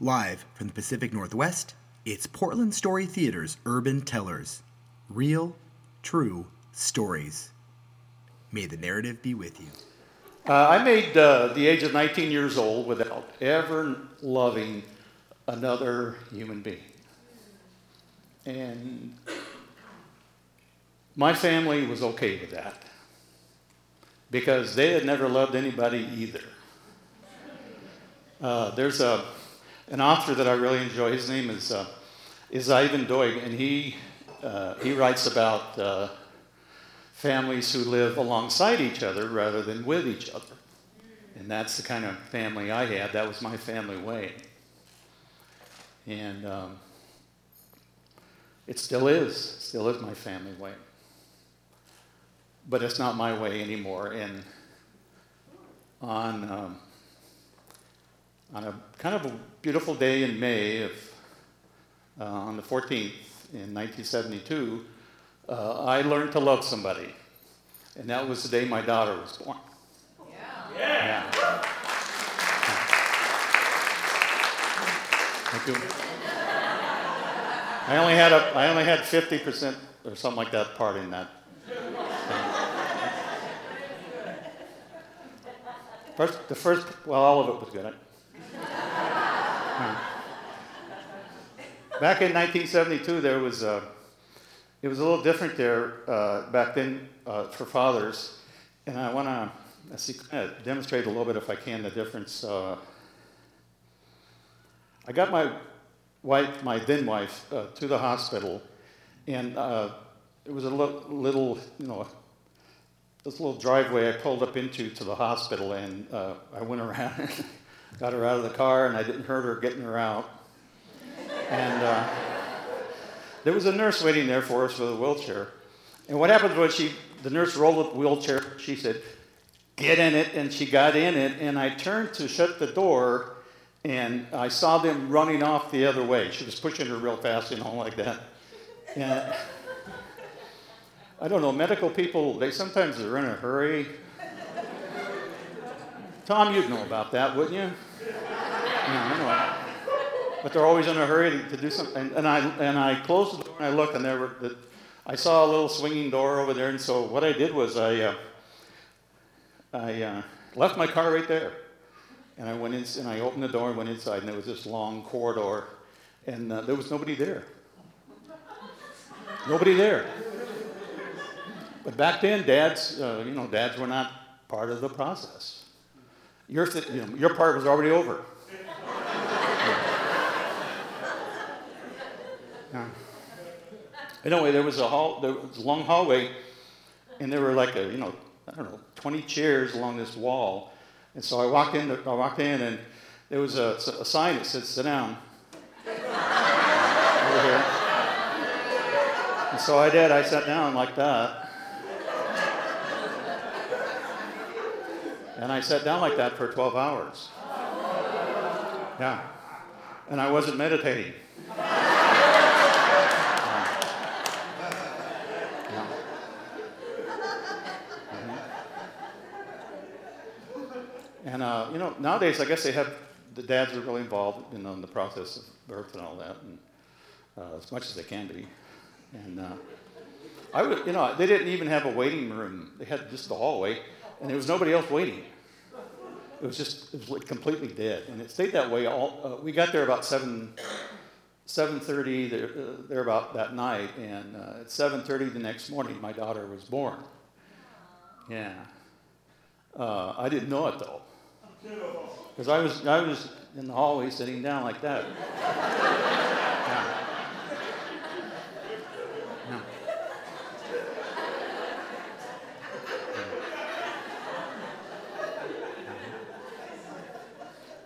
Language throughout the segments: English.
Live from the Pacific Northwest, it's Portland Story Theater's Urban Tellers. Real, true stories. May the narrative be with you. Uh, I made uh, the age of 19 years old without ever loving another human being. And my family was okay with that because they had never loved anybody either. Uh, there's a, an author that I really enjoy. His name is, uh, is Ivan Doig, and he, uh, he writes about uh, families who live alongside each other rather than with each other. And that's the kind of family I had. That was my family way. And um, it still is, still is my family way. But it's not my way anymore. And on, um, on a kind of a beautiful day in May of, uh, on the 14th in 1972, uh, I learned to love somebody. And that was the day my daughter was born. Yeah. yeah. Thank you. I only had a, I only had 50% or something like that part in that. First, the first, well, all of it was good. Back in 1972, there was a, it was a little different there uh, back then uh, for fathers, and I want to demonstrate a little bit, if I can, the difference. Uh, I got my wife, my then wife, uh, to the hospital, and uh, it was a little, little, you know, this little driveway I pulled up into to the hospital, and uh, I went around, got her out of the car, and I didn't hurt her getting her out. And uh, there was a nurse waiting there for us with a wheelchair. And what happened was she, the nurse rolled up the wheelchair. She said, "Get in it," and she got in it. And I turned to shut the door, and I saw them running off the other way. She was pushing her real fast, you know, like that. And I don't know, medical people, they sometimes are in a hurry. Tom, you'd know about that, wouldn't you? But they're always in a hurry to, to do something. And, and, I and I closed the door and I looked, and there were the, I saw a little swinging door over there. And so what I did was I uh, I uh, left my car right there, and I went in and I opened the door and went inside, and there was this long corridor, and uh, there was nobody there. Nobody there. But back then, dads, uh, you know, dads were not part of the process. Your, you know, your part was already over. Anyway, there was a hall, there was a long hallway, and there were like a, you know, I don't know, 20 chairs along this wall. And so I walked in, I walked in, and there was a, a sign that said, "Sit down." Over here. And so I did. I sat down like that. And I sat down like that for 12 hours. Yeah. And I wasn't meditating. And uh, you know, nowadays I guess they have the dads are really involved you know, in the process of birth and all that, and uh, as much as they can be. And uh, I would, you know, they didn't even have a waiting room. They had just the hallway, and there was nobody else waiting. It was just it was completely dead, and it stayed that way all. Uh, we got there about seven. 7:30 there, uh, there about that night, and uh, at 7:30 the next morning, my daughter was born. Yeah, uh, I didn't know it though. Because I was, I was in the hallway sitting down like that. Yeah.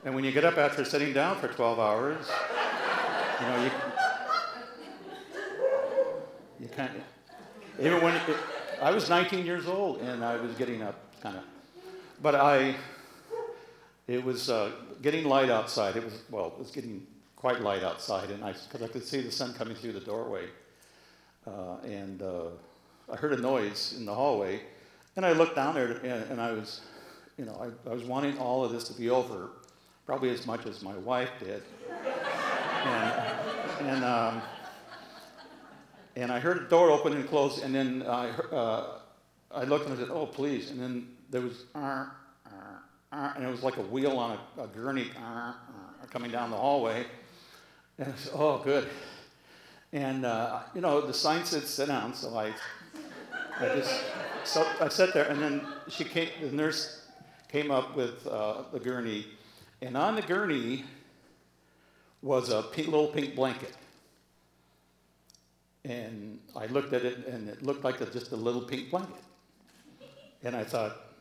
And when you get up after sitting down for 12 hours, you know, you, you can't, even when, it, I was 19 years old and I was getting up kind of, but I, it was uh, getting light outside. It was, well, it was getting quite light outside, and I, because I could see the sun coming through the doorway. Uh, and uh, I heard a noise in the hallway, and I looked down there, and, and I was, you know, I, I, was wanting all of this to be over probably as much as my wife did. and and, um, and I heard a door open and close, and then I, uh, I looked and I said, "Oh, please!" And then there was, uh, uh, uh, and it was like a wheel on a, a gurney uh, uh, coming down the hallway. And I said, "Oh, good." And you know, the sign said "sit down," so I, I just, so I sat there, and then she came. The nurse came up with the gurney, and on the gurney was a pink, little pink blanket. And I looked at it, and it looked like a, just a little pink blanket. And I thought,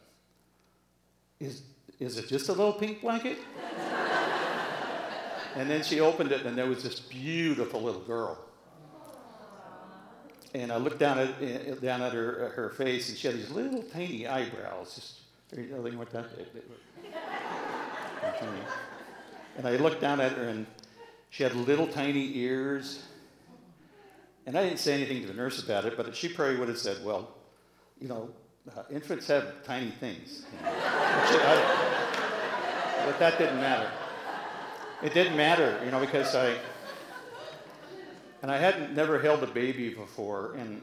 is, is it just a little pink blanket? and then she opened it, and there was this beautiful little girl. And I looked down at, eh, eh down at her, her face, and she had these little tiny eyebrows. Just, eh, eh, weren't that. And I looked down at her, and she had little tiny ears. And I didn't say anything to the nurse about it, but she probably would have said, well, you know, uh, infants have tiny things. You know. But that didn't matter. It didn't matter, you know, because I, and I hadn't never held a baby before, and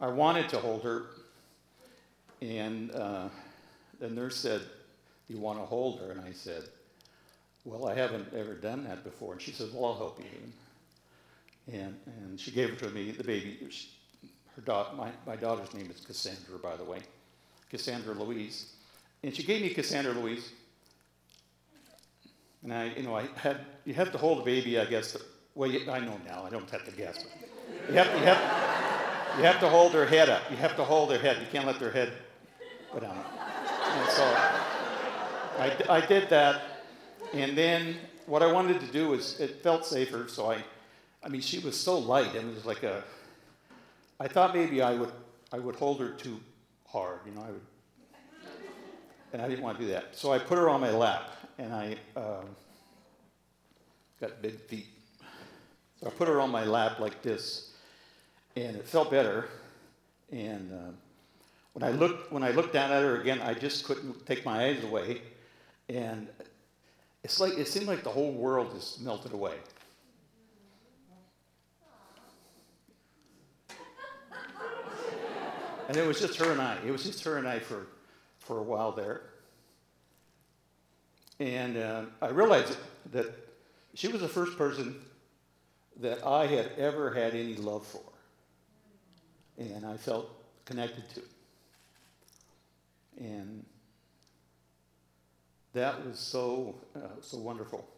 I wanted to hold her. And uh, the nurse said, You want to hold her? And I said, well, I haven't ever done that before. And she said, Well, I'll help you. And, and she gave it to me, the baby. She, my, my daughter's name is Cassandra, by the way, Cassandra Louise. And she gave me Cassandra Louise. And I, you know, I had, you have to hold a baby, I guess. Well, you, I know now, I don't have to guess. But you have, you, have, you have to hold her head up. You have to hold her head. You can't let their head go down. And so I, I did that. And then what I wanted to do was, it felt safer, so I, I mean, she was so light, and it was like a, I thought maybe I would, I would hold her too hard, you know, I would, and I didn't want to do that. So I put her on my lap, and I um, got big feet. So I put her on my lap like this, and it felt better. And uh, when I looked, when I looked down at her again, I just couldn't take my eyes away, and it's like it seemed like the whole world just melted away. And it was just her and I. It was just her and I for, for a while there. And uh, I realized that she was the first person that I had ever had any love for. And I felt connected to. And that was so, uh, so wonderful.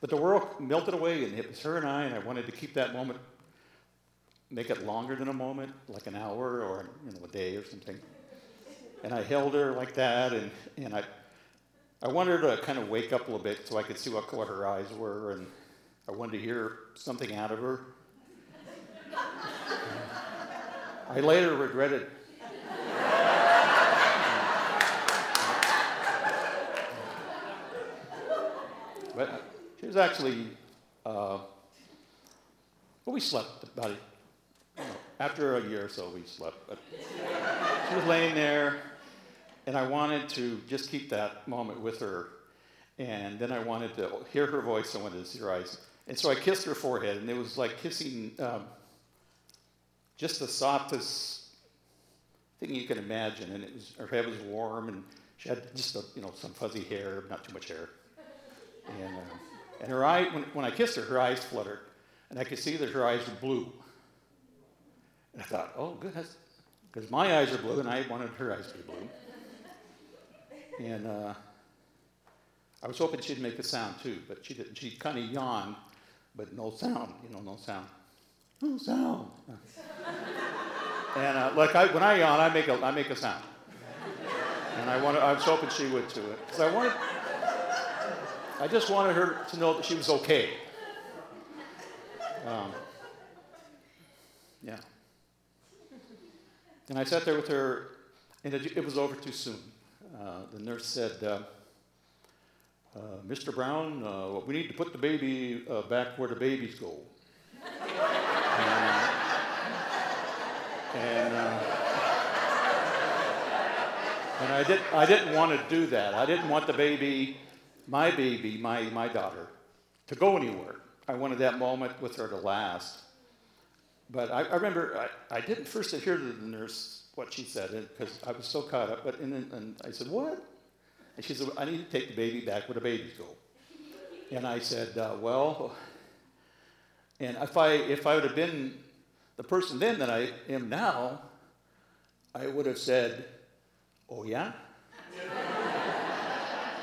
But the world melted away, and it was her and I, and I wanted to keep that moment, make it longer than a moment, like an hour or you know, a day or something. And I held her like that, and, and I, I wanted her to kind of wake up a little bit so I could see what color her eyes were, and I wanted to hear something out of her. I later regretted But she was actually, uh, well, we slept about. After a year or so, we slept. But she was laying there, and I wanted to just keep that moment with her. And then I wanted to hear her voice. I wanted to see her eyes. And so I kissed her forehead, and it was like kissing um, just the softest thing you can imagine. And it was, her head was warm, and she had just a, you know some fuzzy hair, not too much hair. And, uh, and her eye, when, when I kissed her, her eyes fluttered. And I could see that her eyes were blue. And I thought, oh, goodness, because my eyes are blue, and I wanted her eyes to be blue. And uh, I was hoping she'd make a sound too, but she didn't. She kind of yawned, but no sound, you know, no sound. No sound. and uh, like I, when I yawn, I make a, I make a sound. And I, wanted, I was hoping she would too, because I wanted, I just wanted her to know that she was okay. Um, yeah. And I sat there with her, and it, it was over too soon. Uh, the nurse said, uh, uh, Mr. Brown, uh, we need to put the baby uh, back where the babies go. and, and, uh, and I, did, I didn't want to do that. I didn't want the baby my baby, my, my daughter, to go anywhere. I wanted that moment with her to last. But I, I remember I, I didn't first hear the nurse what she said because I was so caught up. But and, and I said, "What?" And she said, "I need to take the baby back where the babies go." And I said, uh, "Well," and if I if I would have been the person then that I am now, I would have said, "Oh yeah."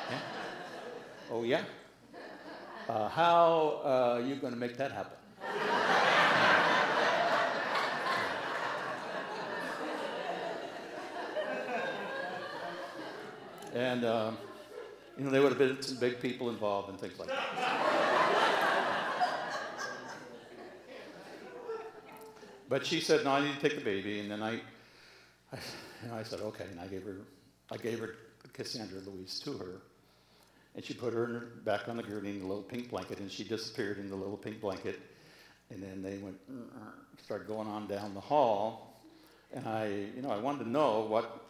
yeah? Oh yeah. Uh, how uh, are you going to make that happen? And um, you know, there would have been some big people involved and things like that. but she said, "No, I need to take the baby," and then I, I, you know, I said, "Okay," and I gave her, I gave her Cassandra Louise to her, and she put her, her back on the gurney in the little pink blanket, and she disappeared in the little pink blanket, and then they went, started going on down the hall, and I, you know, I wanted to know what,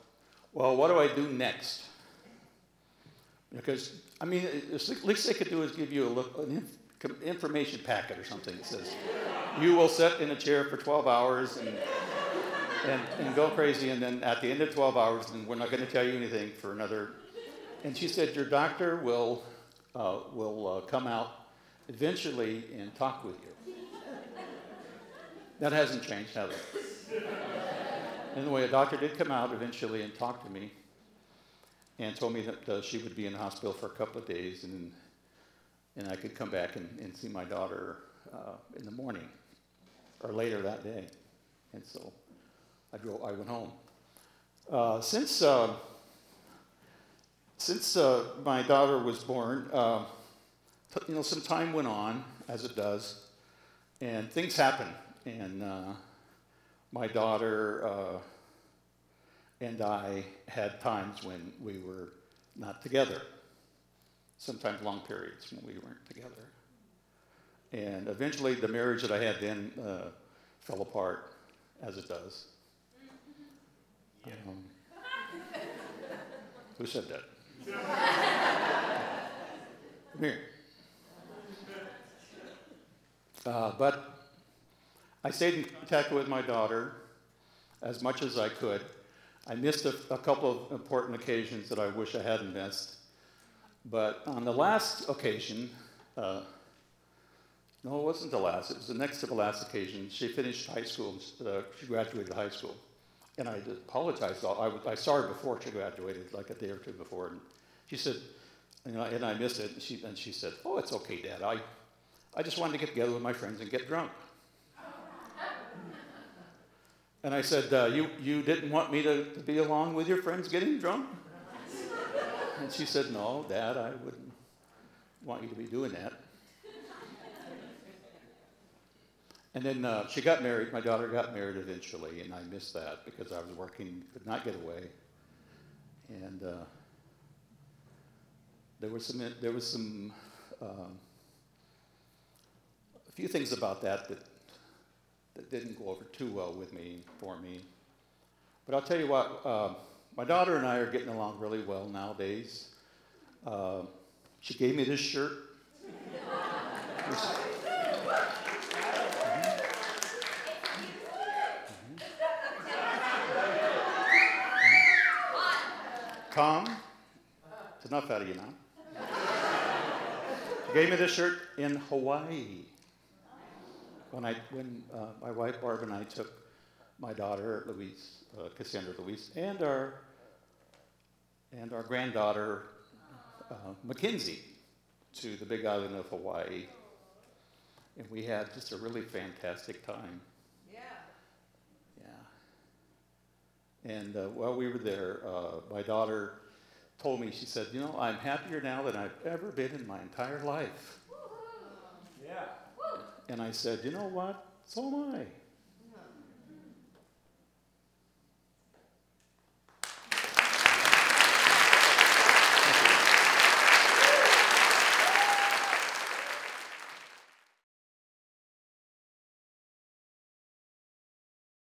well, what do I do next? Because, I mean, the least they could do is give you a, an information packet or something that says, you will sit in a chair for 12 hours and, and, and go crazy, and then at the end of 12 hours, and we're not going to tell you anything for another. And she said, your doctor will, uh, will uh, come out eventually and talk with you. That hasn't changed, has it? Anyway, a doctor did come out eventually and talk to me and told me that uh, she would be in the hospital for a couple of days and, and I could come back and, and see my daughter uh, in the morning or later that day. And so I, drove, I went home. Uh, since uh, since uh, my daughter was born, uh, you know, some time went on, as it does, and things happened. And my daughter and I had times when we were not together, sometimes long periods when we weren't together. And eventually, the marriage that I had then uh, fell apart, as it does. Yeah. Um, who said that? Come here. Uh, but I stayed in contact with my daughter as much as I could. I missed a, a, couple of important occasions that I wish I hadn't missed. But on the last occasion, uh, no, it wasn't the last, it was the next to the last occasion, she finished high school, uh, she graduated high school. And I apologized, I, I, saw her before she graduated, like a day or two before, and she said, you know, and I missed it, and she, and she said, oh, it's okay, Dad, I, I just wanted to get together with my friends and get drunk. And I said, uh, you, you didn't want me to, to be along with your friends getting drunk? And she said, No, Dad, I wouldn't want you to be doing that. And then uh, she got married. My daughter got married eventually, and I missed that because I was working, could not get away. And uh, there was some, there was some, um, a few things about that that that didn't go over too well with me, for me. But I'll tell you what, uh, my daughter and I are getting along really well nowadays. Uh, she gave me this shirt. Calm. It's enough out of you now. Gave me this shirt in Hawaii when I when uh, my wife Barb and I took my daughter Louise, uh, Cassandra Louise, and our and our granddaughter uh, Mackenzie to the Big Island of Hawaii, and we had just a really fantastic time. Yeah. Yeah. And uh, while we were there, uh, my daughter told me, she said, "You know, I'm happier now than I've ever been in my entire life." Yeah. And I said, you know what? So am I.